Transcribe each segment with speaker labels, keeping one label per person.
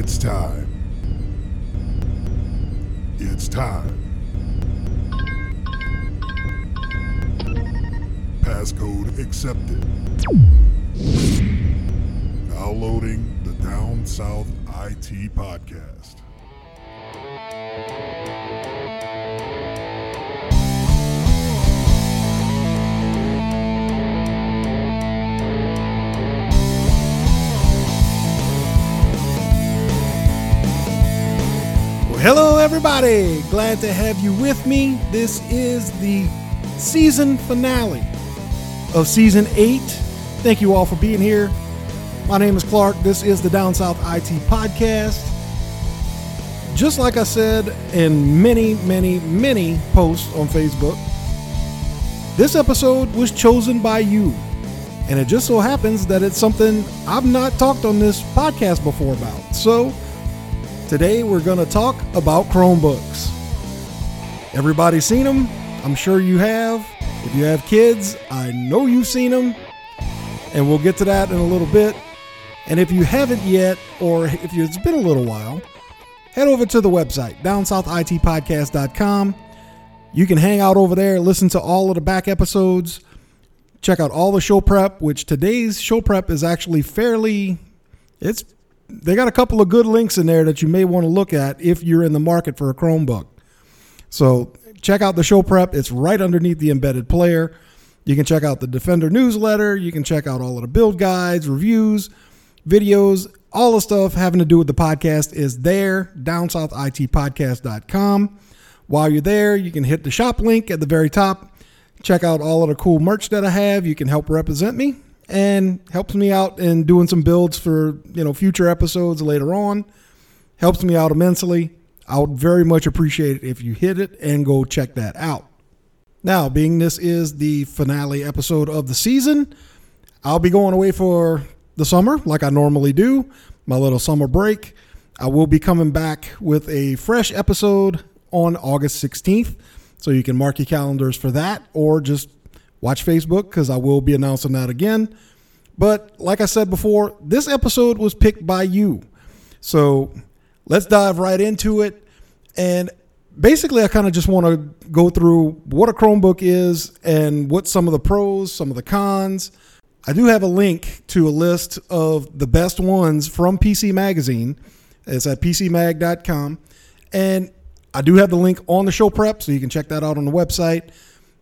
Speaker 1: It's time. It's time. Passcode accepted. Now loading the Down South IT podcast.
Speaker 2: Hello, everybody. Glad to have you with me. This is the season finale of season eight. Thank you all for being here. My name is Clark. This is the Down South IT podcast. Just like I said in many, many, many posts on Facebook, this episode was chosen by you. And it just so happens that it's something I've not talked on this podcast before about. So, Today we're going to talk about Chromebooks. Everybody's seen them. I'm sure you have. If you have kids, I know you've seen them. And we'll get to that in a little bit. And if you haven't yet, or if it's been a little while, head over to the website, downsouthitpodcast.com. You can hang out over there, listen to all of the back episodes, check out all the show prep, which today's show prep is actually fairly, it's they got a couple of good links in there that you may want to look at if you're in the market for a Chromebook. So check out the show prep. It's right underneath the embedded player. You can check out the Defender newsletter. You can check out all of the build guides, reviews, videos, all the stuff having to do with the podcast is there, downsouthitpodcast.com. While you're there, you can hit the shop link at the very top. Check out all of the cool merch that I have. You can help represent me and helps me out in doing some builds for you know future episodes later on. Helps me out immensely. I would very much appreciate it if you hit it and go check that out. Now, being this is the finale episode of the season, I'll be going away for the summer like I normally do, my little summer break. I will be coming back with a fresh episode on August 16th. So you can mark your calendars for that or just watch Facebook because I will be announcing that again. But like I said before, this episode was picked by you. So let's dive right into it. And basically, I kind of just want to go through what a Chromebook is and what some of the pros, some of the cons. I do have a link to a list of the best ones from PC Magazine. It's at pcmag.com. And I do have the link on the show prep, so you can check that out on the website.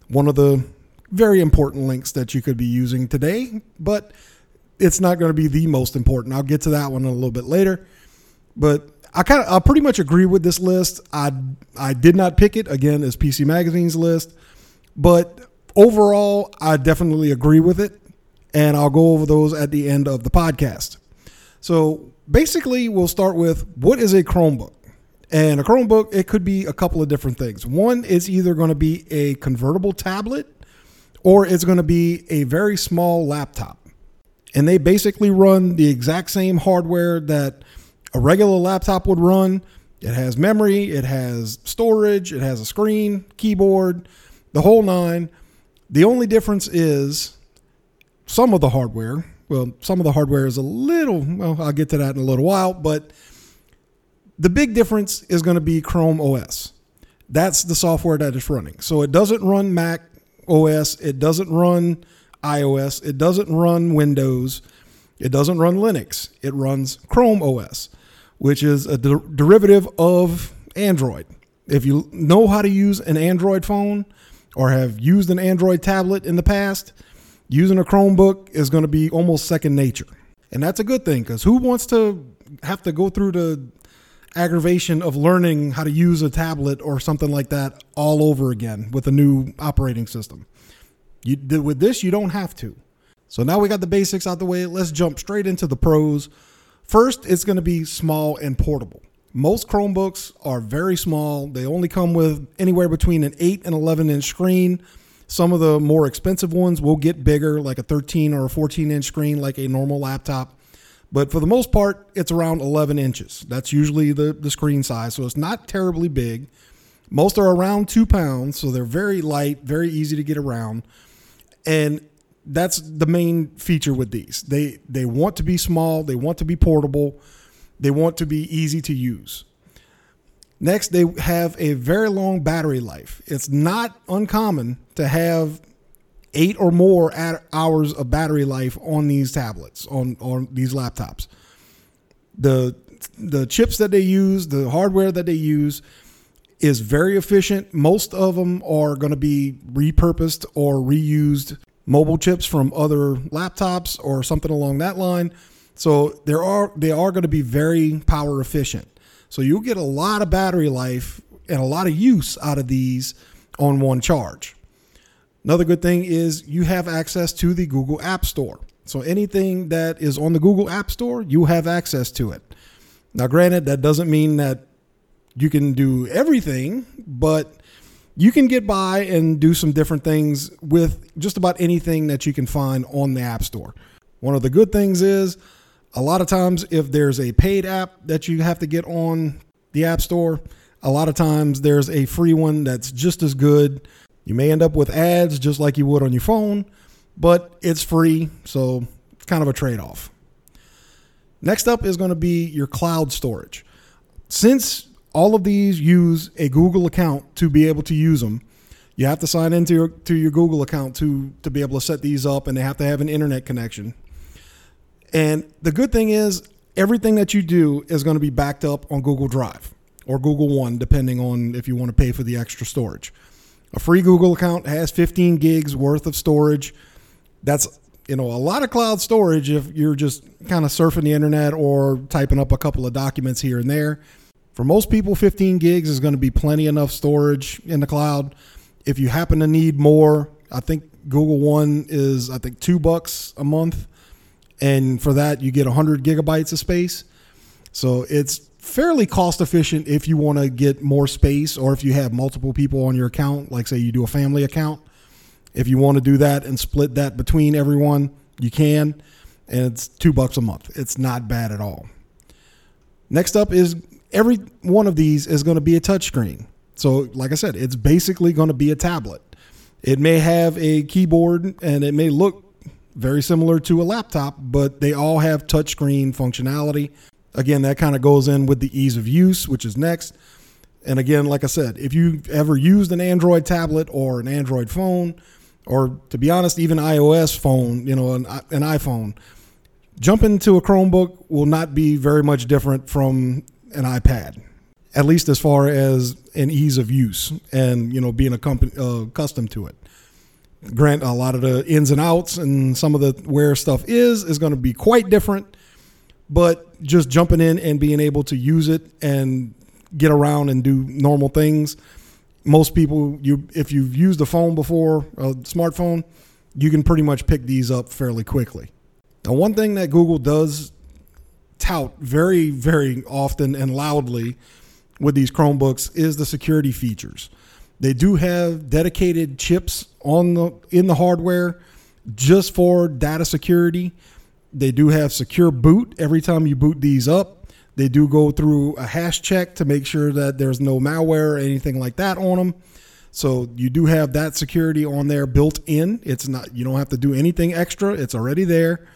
Speaker 2: One of the very important links that you could be using today, but it's not going to be the most important. I'll get to that one a little bit later. But I kind of I pretty much agree with this list. I I did not pick it again as PC Magazine's list, but overall I definitely agree with it and I'll go over those at the end of the podcast. So, basically we'll start with what is a Chromebook? And a Chromebook it could be a couple of different things. One is either going to be a convertible tablet or it's going to be a very small laptop. And they basically run the exact same hardware that a regular laptop would run. It has memory, it has storage, it has a screen, keyboard, the whole nine. The only difference is some of the hardware. Well, some of the hardware is a little, well, I'll get to that in a little while, but the big difference is going to be Chrome OS. That's the software that it's running. So it doesn't run Mac OS, it doesn't run iOS, it doesn't run Windows, it doesn't run Linux. It runs Chrome OS, which is a de- derivative of Android. If you know how to use an Android phone or have used an Android tablet in the past, using a Chromebook is going to be almost second nature. And that's a good thing because who wants to have to go through the aggravation of learning how to use a tablet or something like that all over again with a new operating system. You with this you don't have to. So now we got the basics out the way. Let's jump straight into the pros. First, it's going to be small and portable. Most Chromebooks are very small. They only come with anywhere between an 8 and 11 inch screen. Some of the more expensive ones will get bigger, like a 13 or a 14 inch screen, like a normal laptop. But for the most part, it's around 11 inches. That's usually the, the screen size. So it's not terribly big. Most are around two pounds. So they're very light, very easy to get around. And that's the main feature with these. They they want to be small, they want to be portable. They want to be easy to use. Next, they have a very long battery life. It's not uncommon to have eight or more hours of battery life on these tablets, on, on these laptops. The the chips that they use, the hardware that they use, is very efficient. Most of them are going to be repurposed or reused mobile chips from other laptops or something along that line. So there are they are going to be very power efficient. So you'll get a lot of battery life and a lot of use out of these on one charge. Another good thing is you have access to the Google App Store. So anything that is on the Google App Store, you have access to it. Now, granted, that doesn't mean that you can do everything, but you can get by and do some different things with just about anything that you can find on the App Store. One of the good things is a lot of times, if there's a paid app that you have to get on the App Store, a lot of times there's a free one that's just as good. You may end up with ads just like you would on your phone, but it's free, so it's kind of a trade off. Next up is going to be your cloud storage. Since all of these use a Google account to be able to use them, you have to sign into your, to your Google account to, to be able to set these up, and they have to have an internet connection. And the good thing is, everything that you do is going to be backed up on Google Drive or Google One, depending on if you want to pay for the extra storage. A free Google account has 15 gigs worth of storage. That's you know a lot of cloud storage if you're just kind of surfing the internet or typing up a couple of documents here and there. For most people, 15 gigs is going to be plenty enough storage in the cloud. If you happen to need more, I think Google One is I think two bucks a month, and for that you get 100 gigabytes of space. So it's fairly cost efficient if you want to get more space or if you have multiple people on your account, like say you do a family account. If you want to do that and split that between everyone, you can. And it's two bucks a month. It's not bad at all. Next up is every one of these is going to be a touchscreen. So, like I said, it's basically going to be a tablet. It may have a keyboard and it may look very similar to a laptop, but they all have touchscreen functionality. Again, that kind of goes in with the ease of use, which is next. And again, like I said, if you've ever used an Android tablet or an Android phone, or to be honest, even iOS phone, you know, an, an iPhone, jumping to a Chromebook will not be very much different from an iPad, at least as far as an ease of use and you know being uh, accustomed to it. Grant a lot of the ins and outs and some of the where stuff is is going to be quite different, but just jumping in and being able to use it and get around and do normal things most people you if you've used a phone before, a smartphone, you can pretty much pick these up fairly quickly. Now, one thing that Google does tout very, very often and loudly with these Chromebooks is the security features. They do have dedicated chips on the in the hardware just for data security. They do have secure boot every time you boot these up. They do go through a hash check to make sure that there's no malware or anything like that on them. So you do have that security on there built in. It's not you don't have to do anything extra. It's already there.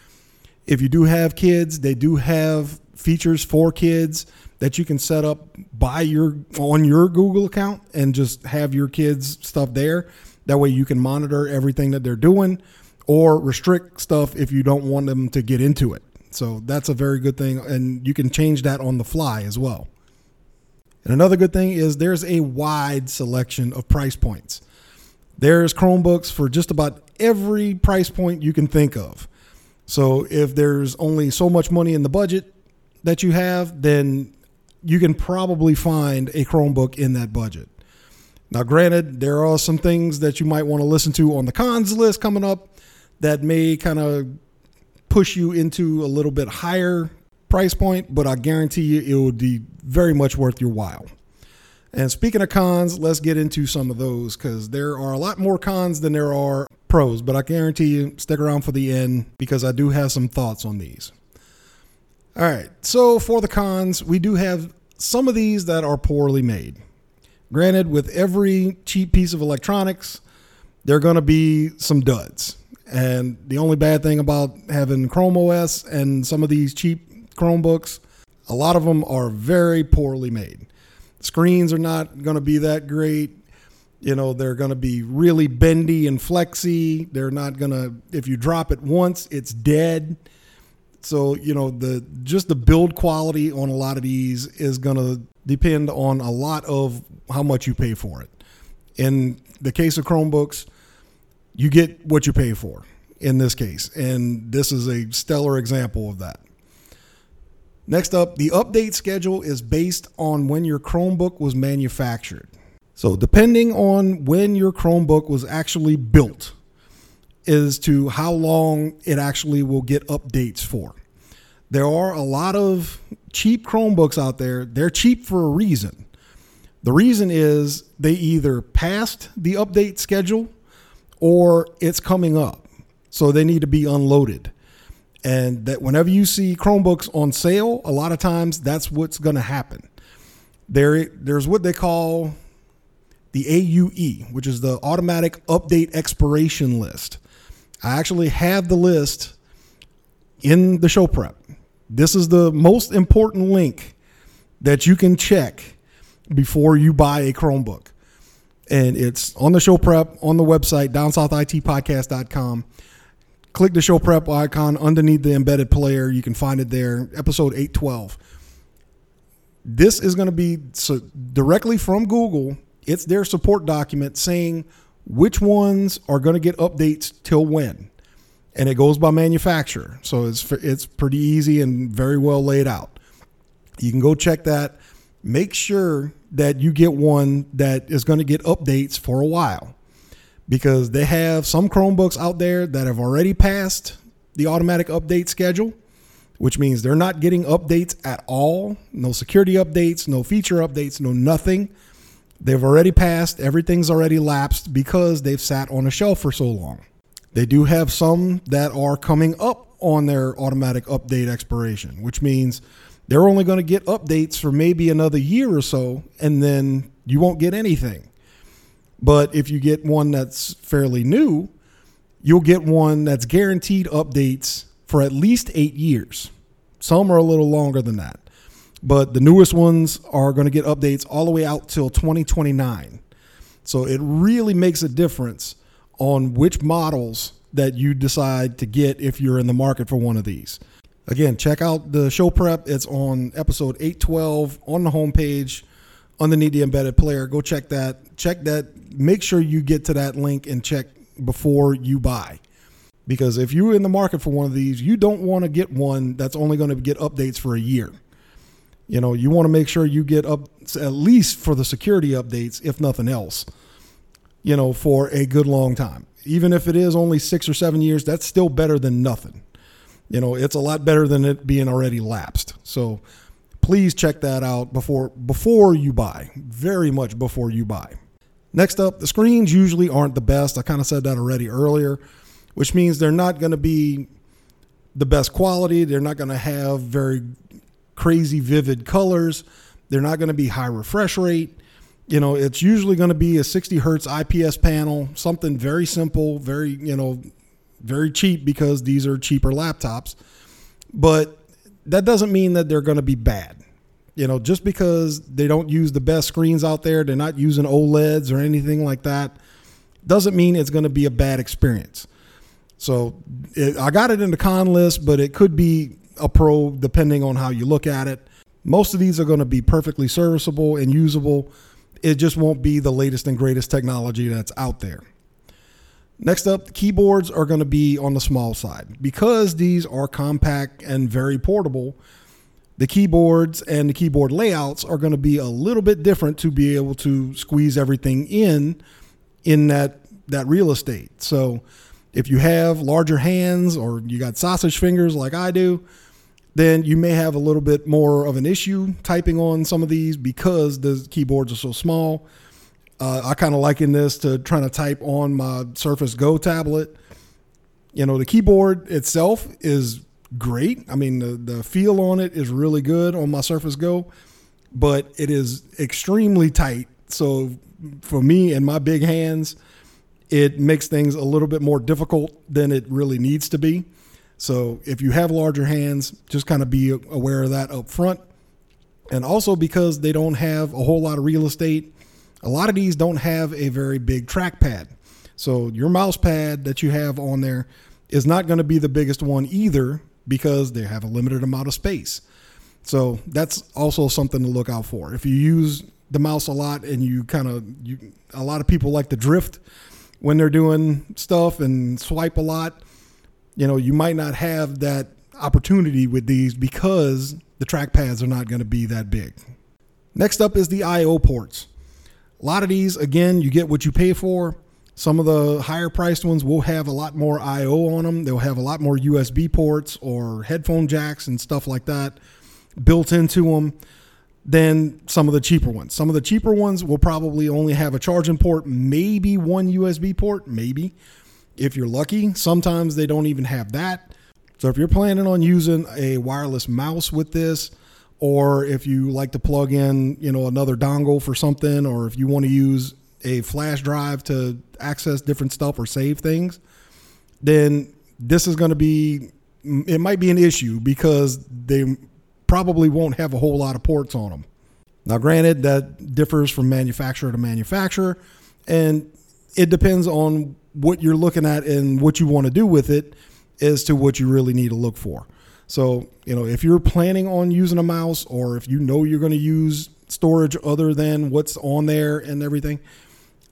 Speaker 2: If you do have kids, they do have features for kids that you can set up by your on your Google account and just have your kids stuff there. That way you can monitor everything that they're doing or restrict stuff if you don't want them to get into it. So that's a very good thing. And you can change that on the fly as well. And another good thing is there's a wide selection of price points. There's Chromebooks for just about every price point you can think of. So if there's only so much money in the budget that you have, then you can probably find a Chromebook in that budget. Now, granted, there are some things that you might want to listen to on the cons list coming up that may kind of push you into a little bit higher price point, but I guarantee you it will be very much worth your while. And speaking of cons, let's get into some of those because there are a lot more cons than there are pros, but I guarantee you stick around for the end because I do have some thoughts on these. All right, so for the cons, we do have some of these that are poorly made. Granted, with every cheap piece of electronics, there are going to be some duds. And the only bad thing about having Chrome OS and some of these cheap Chromebooks, A lot of them are very poorly made. Screens are not going to be that great. You know, they're going to be really bendy and flexy. They're not going to, if you drop it once, it's dead. So, you know, the just the build quality on a lot of these is going to depend on a lot of how much you pay for it. In the case of Chromebooks, you get what you pay for in this case. And this is a stellar example of that. Next up, the update schedule is based on when your Chromebook was manufactured. So, depending on when your Chromebook was actually built, is to how long it actually will get updates for. There are a lot of cheap Chromebooks out there. They're cheap for a reason. The reason is they either passed the update schedule or it's coming up. So they need to be unloaded. And that whenever you see Chromebooks on sale, a lot of times that's what's going to happen. There, there's what they call the AUE, which is the automatic update expiration list. I actually have the list in the show prep. This is the most important link that you can check before you buy a Chromebook. And it's on the show prep on the website, downsouthitpodcast.com click the show prep icon underneath the embedded player. You can find it there, episode 812. This is going to be so directly from Google. It's their support document saying which ones are going to get updates till when. And it goes by manufacturer. So it's it's pretty easy and very well laid out. You can go check that. Make sure that you get one that is going to get updates for a while because they have some Chromebooks out there that have already passed the automatic update schedule, which means they're not getting updates at all. No security updates, no feature updates, no nothing. They've already passed, everything's already lapsed because they've sat on a shelf for so long. They do have some that are coming up on their automatic update expiration, which means they're only going to get updates for maybe another year or so, and then you won't get anything. But if you get one that's fairly new, you'll get one that's guaranteed updates for at least eight years. Some are a little longer than that. But the newest ones are going to get updates all the way out till 2029. So it really makes a difference on which models that you decide to get if you're in the market for one of these. Again, check out the show prep. It's on episode 812 on the homepage underneath the embedded player. Go check that. Check that. Make sure you get to that link and check before you buy. Because if you're in the market for one of these, you don't want to get one that's only going to get updates for a year. You know, you want to make sure you get up at least for the security updates, if nothing else, you know, for a good long time. Even if it is only six or seven years, that's still better than nothing. You know, it's a lot better than it being already lapsed. So please check that out before before you buy. Very much before you buy. Next up, the screens usually aren't the best. I kind of said that already earlier, which means they're not going to be the best quality. They're not going to have very crazy vivid colors. They're not going to be high refresh rate. You know, it's usually going to be a 60 hertz IPS panel, something very simple, very, you know, very cheap because these are cheaper laptops. But that doesn't mean that they're going to be bad. You know, just because they don't use the best screens out there, they're not using OLEDs or anything like that, doesn't mean it's going to be a bad experience. So it, I got it in the con list, but it could be a pro depending on how you look at it. Most of these are going to be perfectly serviceable and usable. It just won't be the latest and greatest technology that's out there. Next up, the keyboards are going to be on the small side. Because these are compact and very portable, the keyboards and the keyboard layouts are going to be a little bit different to be able to squeeze everything in in that that real estate. So, if you have larger hands or you got sausage fingers like I do, then you may have a little bit more of an issue typing on some of these because the keyboards are so small. Uh, I kind of liken this to trying to type on my Surface Go tablet. You know, the keyboard itself is great. I mean, the, the feel on it is really good on my Surface Go, but it is extremely tight. So for me and my big hands, it makes things a little bit more difficult than it really needs to be. So if you have larger hands, just kind of be aware of that up front. And also because they don't have a whole lot of real estate, a lot of these don't have a very big trackpad. So your mouse pad that you have on there is not going to be the biggest one either because they have a limited amount of space. So that's also something to look out for. If you use the mouse a lot and you kind of you a lot of people like to drift when they're doing stuff and swipe a lot, you know, you might not have that opportunity with these because the trackpads are not going to be that big. Next up is the IO ports. A lot of these, again, you get what you pay for. Some of the higher priced ones will have a lot more IO on them. They'll have a lot more USB ports or headphone jacks and stuff like that built into them than some of the cheaper ones. Some of the cheaper ones will probably only have a charging port, maybe one USB port, maybe. If you're lucky, sometimes they don't even have that. So if you're planning on using a wireless mouse with this, or if you like to plug in, you know, another dongle for something, or if you want to use a flash drive to access different stuff or save things, then this is going to be it might be an issue because they probably won't have a whole lot of ports on them. Now, granted, that differs from manufacturer to manufacturer, and it depends on what you're looking at and what you want to do with it as to what you really need to look for. So, you know, if you're planning on using a mouse or if you know you're going to use storage other than what's on there and everything,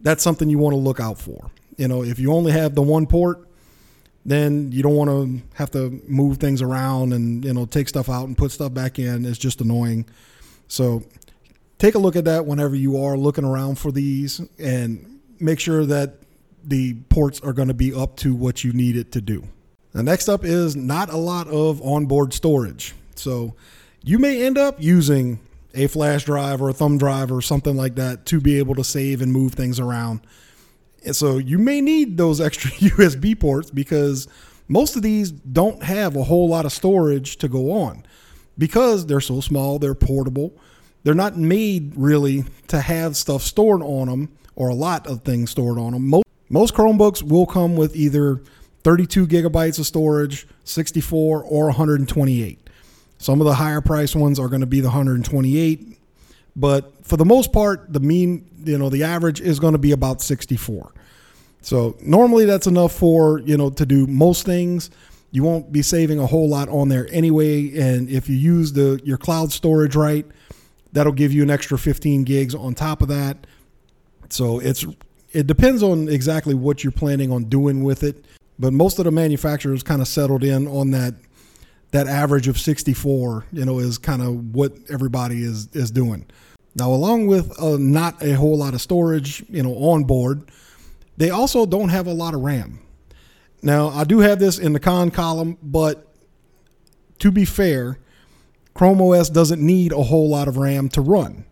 Speaker 2: that's something you want to look out for. You know, if you only have the one port, then you don't want to have to move things around and you know take stuff out and put stuff back in. It's just annoying. So take a look at that whenever you are looking around for these and make sure that the ports are going to be up to what you need it to do. The next up is not a lot of onboard storage. So you may end up using a flash drive or a thumb drive or something like that to be able to save and move things around. And so you may need those extra USB ports because most of these don't have a whole lot of storage to go on because they're so small, they're portable. They're not made really to have stuff stored on them or a lot of things stored on them. Most, most Chromebooks will come with either 32 gigabytes of storage, 64 or 128. Some of the higher price ones are going to be the 128, but for the most part, the mean, you know, the average is going to be about 64. So normally that's enough for, you know, to do most things. You won't be saving a whole lot on there anyway. And if you use the your cloud storage right, that'll give you an extra 15 gigs on top of that. So it's it depends on exactly what you're planning on doing with it. But most of the manufacturers kind of settled in on that that average of 64, you know, is kind of what everybody is is doing. Now, along with uh, not a whole lot of storage, you know, on board, they also don't have a lot of RAM. Now, I do have this in the con column, but to be fair, Chrome OS doesn't need a whole lot of RAM to run.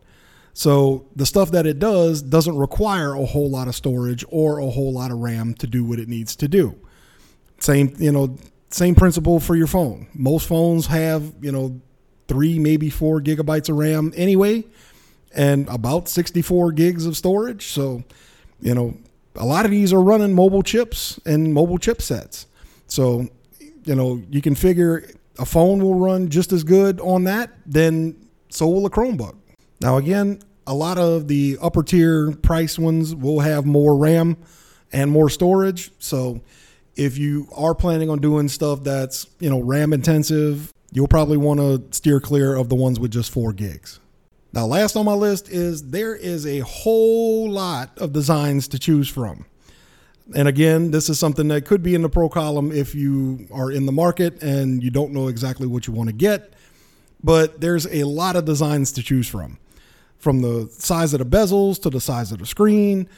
Speaker 2: So the stuff that it does doesn't require a whole lot of storage or a whole lot of RAM to do what it needs to do. Same, you know, same principle for your phone. Most phones have, you know, three, maybe four gigabytes of RAM anyway, and about 64 gigs of storage. So, you know, a lot of these are running mobile chips and mobile chipsets. So, you know, you can figure a phone will run just as good on that, then so will a Chromebook. Now, again, a lot of the upper tier price ones will have more RAM and more storage. So, if you are planning on doing stuff that's, you know, RAM intensive, you'll probably want to steer clear of the ones with just four gigs. Now, last on my list is there is a whole lot of designs to choose from. And again, this is something that could be in the pro column if you are in the market and you don't know exactly what you want to get. But there's a lot of designs to choose from from the size of the bezels to the size of the screen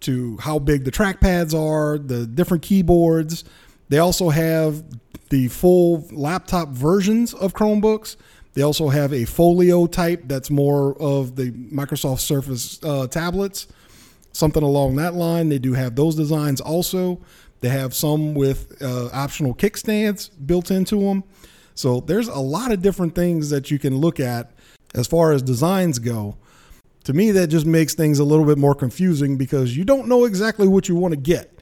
Speaker 2: to how big the trackpads are, the different keyboards. They also have the full laptop versions of Chromebooks. They also have a folio type that's more of the Microsoft Surface uh, tablets, something along that line. They do have those designs also. They have some with uh, optional kickstands built into them. So there's a lot of different things that you can look at as far as designs go to me, that just makes things a little bit more confusing because you don't know exactly what you want to get.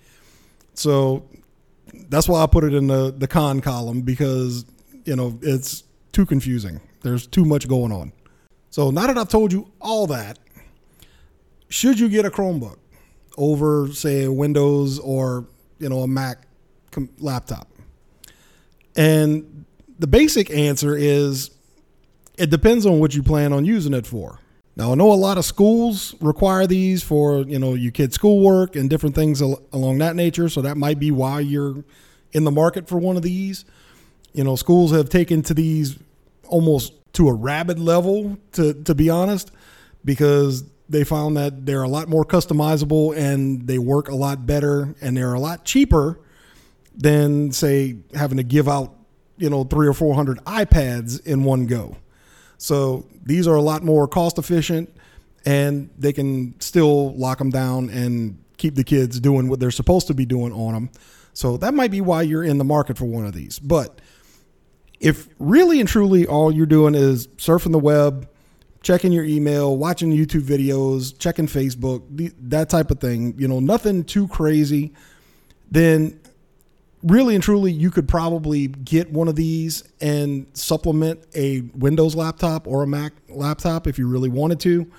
Speaker 2: So that's why I put it in the, the con column because, you know, it's too confusing. There's too much going on. So now that I've told you all that, should you get a Chromebook over, say, Windows or you know a Mac laptop? And the basic answer is it depends on what you plan on using it for. Now I know a lot of schools require these for you know your kids' schoolwork and different things al- along that nature. So that might be why you're in the market for one of these. You know, schools have taken to these almost to a rabid level, to to be honest, because they found that they're a lot more customizable and they work a lot better and they're a lot cheaper than say having to give out you know three or four hundred iPads in one go. So these are a lot more cost efficient and they can still lock them down and keep the kids doing what they're supposed to be doing on them. So that might be why you're in the market for one of these. But if really and truly all you're doing is surfing the web, checking your email, watching YouTube videos, checking Facebook, that type of thing, you know, nothing too crazy, then really and truly, you could probably get one of these and supplement a Windows laptop or a Mac laptop if you really wanted to,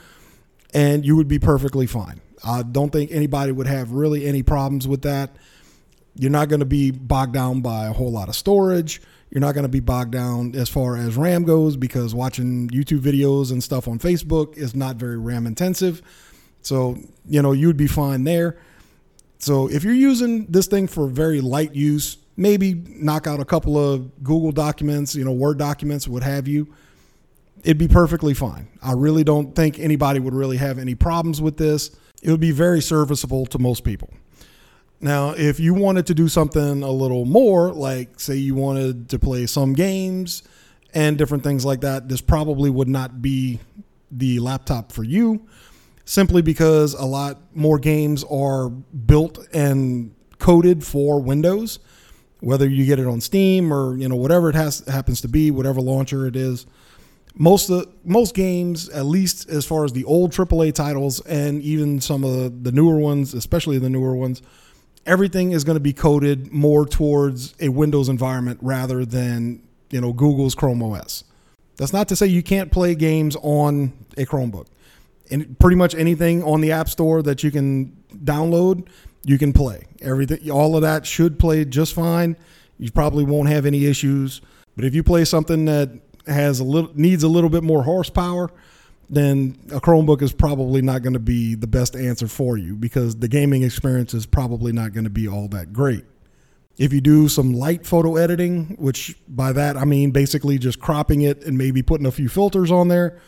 Speaker 2: and you would be perfectly fine. I don't think anybody would have really any problems with that. You're not going to be bogged down by a whole lot of storage. You're not going to be bogged down as far as RAM goes because watching YouTube videos and stuff on Facebook is not very RAM intensive. So, you know, you'd be fine there. So if you're using this thing for very light use, maybe knock out a couple of Google documents, you know, Word documents, what have you, it'd be perfectly fine. I really don't think anybody would really have any problems with this. It would be very serviceable to most people. Now, if you wanted to do something a little more, like say you wanted to play some games and different things like that, this probably would not be the laptop for you simply because a lot more games are built and coded for Windows, whether you get it on Steam or you know whatever it has happens to be, whatever launcher it is. Most of most games, at least as far as the old AAA titles and even some of the, newer ones, especially the newer ones, everything is going to be coded more towards a Windows environment rather than you know Google's Chrome OS. That's not to say you can't play games on a Chromebook and pretty much anything on the App Store that you can download, you can play. Everything, all of that should play just fine. You probably won't have any issues. But if you play something that has a little needs a little bit more horsepower, then a Chromebook is probably not going to be the best answer for you because the gaming experience is probably not going to be all that great. If you do some light photo editing, which by that I mean basically just cropping it and maybe putting a few filters on there,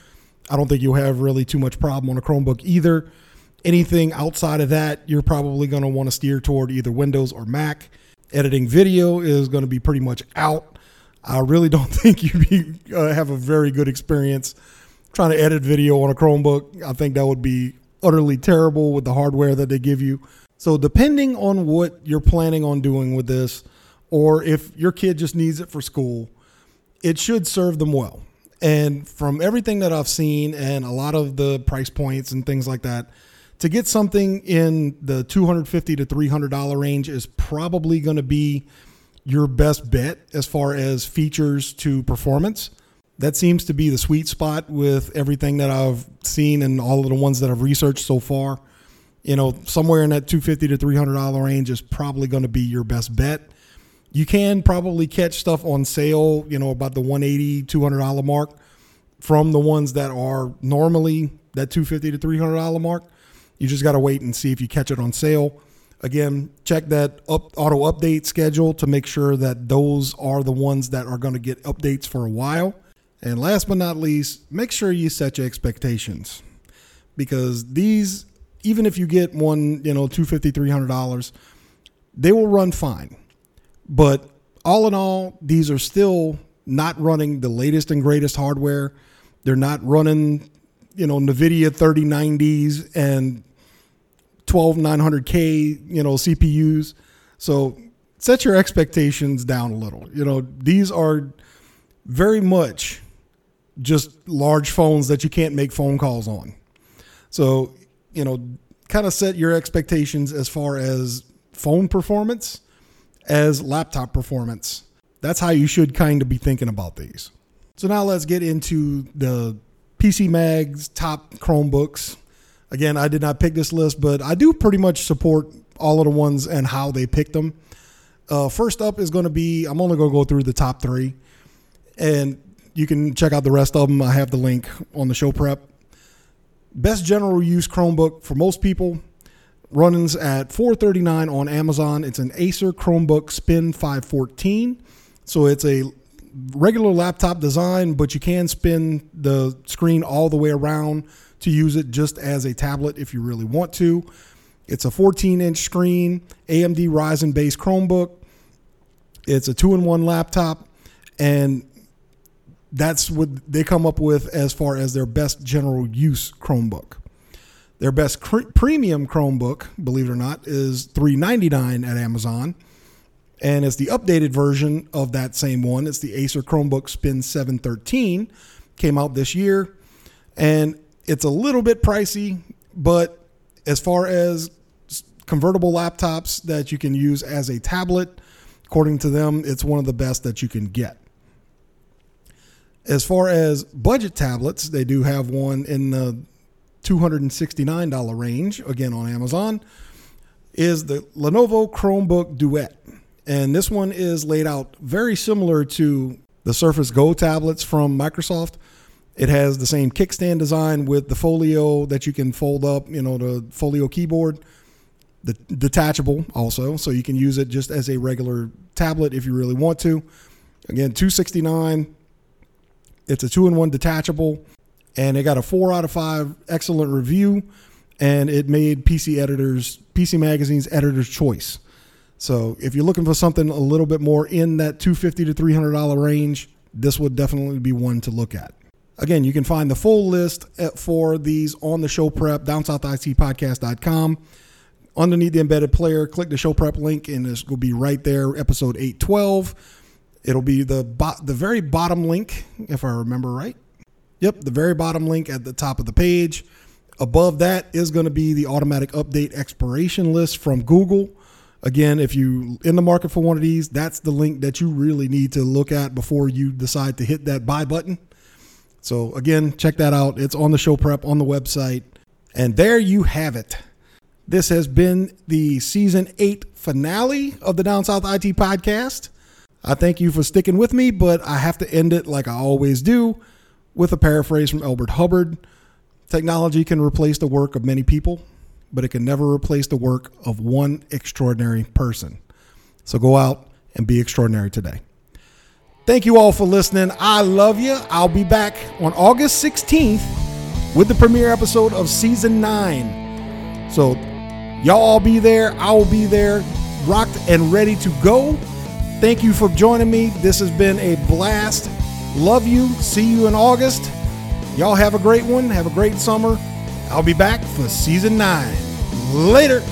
Speaker 2: I don't think you'll have really too much problem on a Chromebook either. Anything outside of that, you're probably going to want to steer toward either Windows or Mac. Editing video is going to be pretty much out. I really don't think you uh, have a very good experience trying to edit video on a Chromebook. I think that would be utterly terrible with the hardware that they give you. So, depending on what you're planning on doing with this, or if your kid just needs it for school, it should serve them well. And from everything that I've seen and a lot of the price points and things like that, to get something in the 250 to $300 range is probably going to be your best bet as far as features to performance. That seems to be the sweet spot with everything that I've seen and all of the ones that I've researched so far. You know, somewhere in that 250 to $300 range is probably going to be your best bet you can probably catch stuff on sale, you know, about the 180 $200 mark from the ones that are normally that 250 to $300 mark. You just got to wait and see if you catch it on sale. Again, check that up, auto update schedule to make sure that those are the ones that are going to get updates for a while. And last but not least, make sure you set your expectations because these, even if you get one, you know, $250, $300, they will run fine but all in all, these are still not running the latest and greatest hardware. They're not running, you know, NVIDIA 3090s and 12900K, you know, CPUs. So set your expectations down a little. You know, these are very much just large phones that you can't make phone calls on. So, you know, kind of set your expectations as far as phone performance as laptop performance. That's how you should kind of be thinking about these. So now let's get into the PC Mag's top Chromebooks. Again, I did not pick this list, but I do pretty much support all of the ones and how they picked them. Uh, first up is going to be, I'm only going to go through the top three, and you can check out the rest of them. I have the link on the show prep. Best general use Chromebook for most people runs at 439 on Amazon. It's an Acer Chromebook Spin 514. So it's a regular laptop design, but you can spin the screen all the way around to use it just as a tablet if you really want to. It's a 14 inch screen, AMD Ryzen based Chromebook. It's a two in one laptop, and that's what they come up with as far as their best general use Chromebook. Their best cr- premium Chromebook, believe it or not, is 399 at Amazon. And it's the updated version of that same one. It's the Acer Chromebook Spin 713. Came out this year. And it's a little bit pricey, but as far as convertible laptops that you can use as a tablet, according to them, it's one of the best that you can get. As far as budget tablets, they do have one in the $269 range, again on Amazon, is the Lenovo Chromebook Duet. And this one is laid out very similar to the Surface Go tablets from Microsoft. It has the same kickstand design with the folio that you can fold up, you know, the folio keyboard, the detachable also, so you can use it just as a regular tablet if you really want to. Again, 269. It's a two-in-one detachable, and it got a four out of five excellent review, and it made PC editors, PC Magazine's editor's choice. So if you're looking for something a little bit more in that 250 to 300 dollar range, this would definitely be one to look at. Again, you can find the full list eh, for these on the show prep, downsouthitpodcast.com. Underneath the embedded player, click the show prep link, and this will be right there, episode 812. It'll be the bo- the very bottom link, if I remember right. Yep, the very bottom link at the top of the page. Above that is going to be the automatic update expiration list from Google. Again, if you in the market for one of these, that's the link that you really need to look at before you decide to hit that buy button. So again, check that out. It's on the show prep on the website. And there you have it. This has been the season 8 finale of the Down South IT podcast. I thank you for sticking with me, but I have to end it like I always do with a paraphrase from Elbert Hubbard. Technology can replace the work of many people, but it can never replace the work of one extraordinary person. So go out and be extraordinary today. Thank you all for listening. I love you. I'll be back on August 16th with the premiere episode of season 9. So y'all all be there. I will be there, rocked and ready to go. Thank you for joining me. This has been a blast. Love you. See you in August. Y'all have a great one. Have a great summer. I'll be back for season nine. Later.